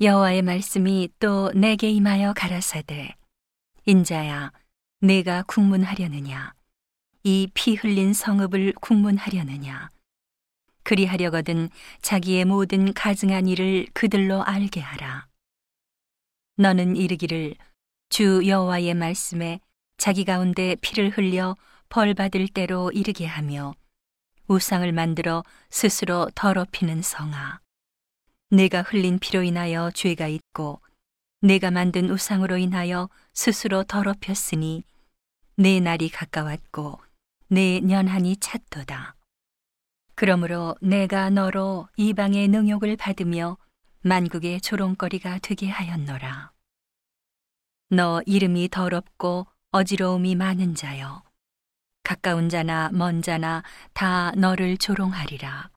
여호와의 말씀이 또 내게 임하여 가라사대 인자야 내가 국문하려느냐? 이 피 흘린 성읍을 국문하려느냐? 그리하려거든 자기의 모든 가증한 일을 그들로 알게 하라. 너는 이르기를 주 여호와의 말씀에 자기 가운데 피를 흘려 벌 받을 때로 이르게 하며 우상을 만들어 스스로 더럽히는 성아 내가 흘린 피로 인하여 죄가 있고 내가 만든 우상으로 인하여 스스로 더럽혔으니 내 날이 가까웠고 내 년한이 찼도다. 그러므로 내가 너로 이방의 능욕을 받으며 만국의 조롱거리가 되게 하였노라. 너 이름이 더럽고 어지러움이 많은 자여. 가까운 자나 먼 자나 다 너를 조롱하리라.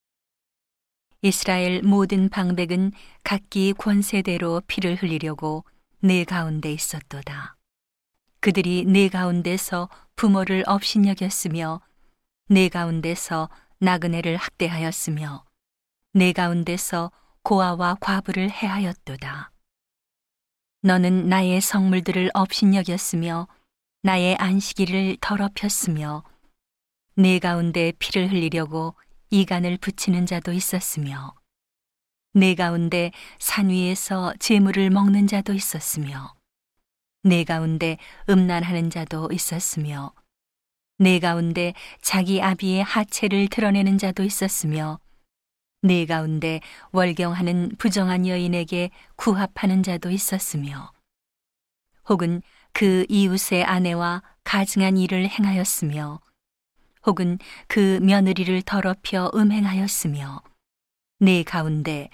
이스라엘 모든 방백은 각기 권세대로 피를 흘리려고 내 가운데 있었도다. 그들이 내 가운데서 부모를 업신여겼으며 내 가운데서 나그네를 학대하였으며 내 가운데서 고아와 과부를 해하였도다. 너는 나의 성물들을 업신여겼으며 나의 안식일을 더럽혔으며 내 가운데 피를 흘리려고 이간을 붙이는 자도 있었으며 내 가운데 산 위에서 재물을 먹는 자도 있었으며 내 가운데 음란하는 자도 있었으며 내 가운데 자기 아비의 하체를 드러내는 자도 있었으며 내 가운데 월경하는 부정한 여인에게 구합하는 자도 있었으며 혹은 그 이웃의 아내와 가증한 일을 행하였으며 혹은 그 며느리를 더럽혀 음행하였으며 내 가운데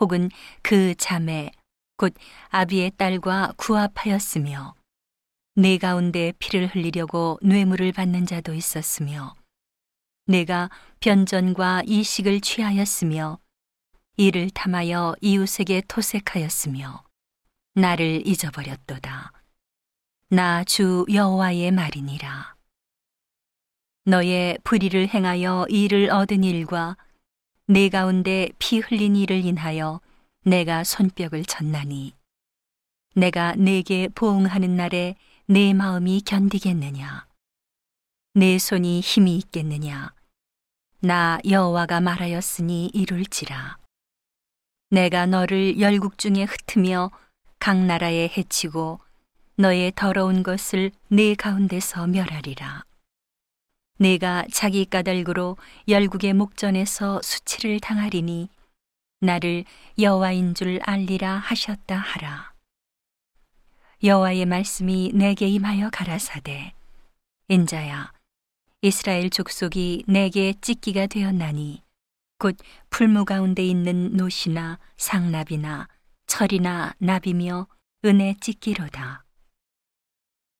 혹은 그 자매 곧 아비의 딸과 구합하였으며 내 가운데 피를 흘리려고 뇌물을 받는 자도 있었으며 내가 변전과 이식을 취하였으며 이를 탐하여 이웃에게 토색하였으며 나를 잊어버렸도다. 나 주 여호와의 말이니라. 너의 불의를 행하여 이를 얻은 일과 내 가운데 피 흘린 일을 인하여 내가 손뼉을 쳤나니. 내가 내게 보응하는 날에 내 마음이 견디겠느냐? 내 손이 힘이 있겠느냐? 나 여호와가 말하였으니 이룰지라. 내가 너를 열국 중에 흩으며 각 나라에 해치고 너의 더러운 것을 내 가운데서 멸하리라 내가 자기 까닭으로 열국의 목전에서 수치를 당하리니 나를 여호와인 줄 알리라 하셨다 하라. 여호와의 말씀이 내게 임하여 가라사대 인자야 이스라엘 족속이 내게 찢기가 되었나니 곧 풀무 가운데 있는 노시나 상납이나 철이나 나비며 은혜 찢기로다.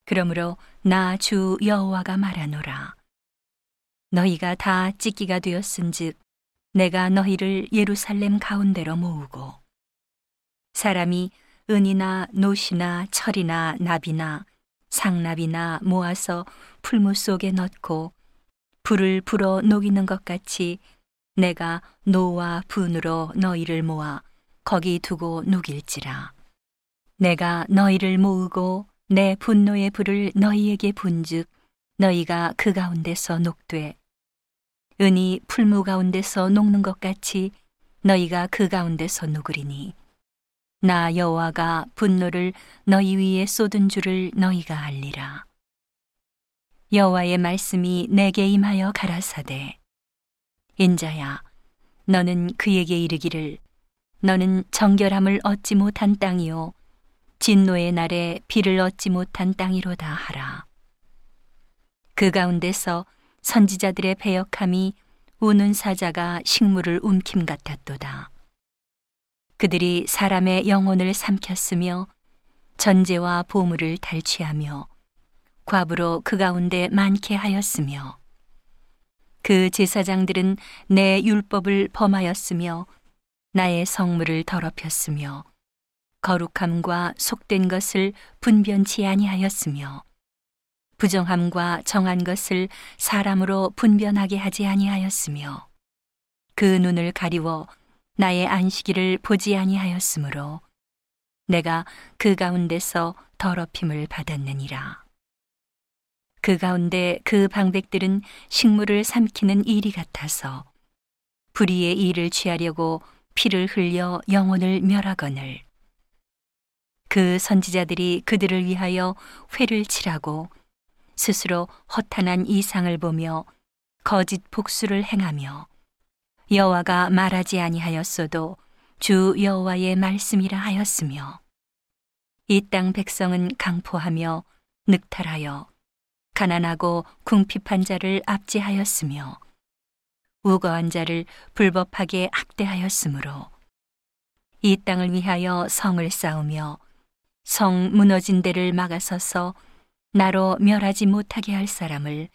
그러므로 나 주 여호와가 말하노라. 너희가 다 찢기가 되었은즉 내가 너희를 예루살렘 가운데로 모으고 사람이 은이나 노시나 철이나 나비나 상납이나 모아서 풀무 속에 넣고 불을 불어 녹이는 것 같이 내가 노와 분으로 너희를 모아 거기 두고 녹일지라. 내가 너희를 모으고 내 분노의 불을 너희에게 분즉 너희가 그 가운데서 녹되 은이 풀무 가운데서 녹는 것 같이 너희가 그 가운데서 녹으리니. 나 여호와가 분노를 너희 위에 쏟은 줄을 너희가 알리라. 여호와의 말씀이 내게 임하여 가라사대. 인자야 너는 그에게 이르기를 너는 정결함을 얻지 못한 땅이요 진노의 날에 비를 얻지 못한 땅이로다 하라. 그 가운데서 선지자들의 배역함이 우는 사자가 식물을 움킴 같았도다. 그들이 사람의 영혼을 삼켰으며 전제와 보물을 탈취하며 과부로 그 가운데 많게 하였으며 그 제사장들은 내 율법을 범하였으며 나의 성물을 더럽혔으며 거룩함과 속된 것을 분변치 아니하였으며 부정함과 정한 것을 사람으로 분변하게 하지 아니하였으며 그 눈을 가리워 나의 안식일을 보지 아니하였으므로 내가 그 가운데서 더럽힘을 받았느니라. 그 가운데 그 방백들은 식물을 삼키는 일이 같아서 불의의 일을 취하려고 피를 흘려 영혼을 멸하거늘 그 선지자들이 그들을 위하여 회를 치라고 스스로 허탄한 이상을 보며 거짓 복수를 행하며 여호와가 말하지 아니하였어도 주 여호와의 말씀이라 하였으며 이 땅 백성은 강포하며 늑탈하여 가난하고 궁핍한 자를 압제하였으며 우거한 자를 불법하게 학대하였으므로 이 땅을 위하여 성을 쌓으며 성 무너진 데를 막아서서 나로 멸하지 못하게 할 사람을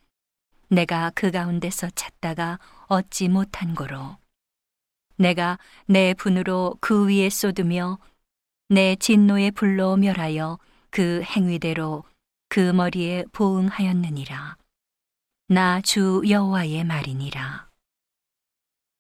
내가 그 가운데서 찾다가 얻지 못한 고로. 내가 내 분으로 그 위에 쏟으며 내 진노의 불로 멸하여 그 행위대로 그 머리에 보응하였느니라. 나 주 여호와의 말이니라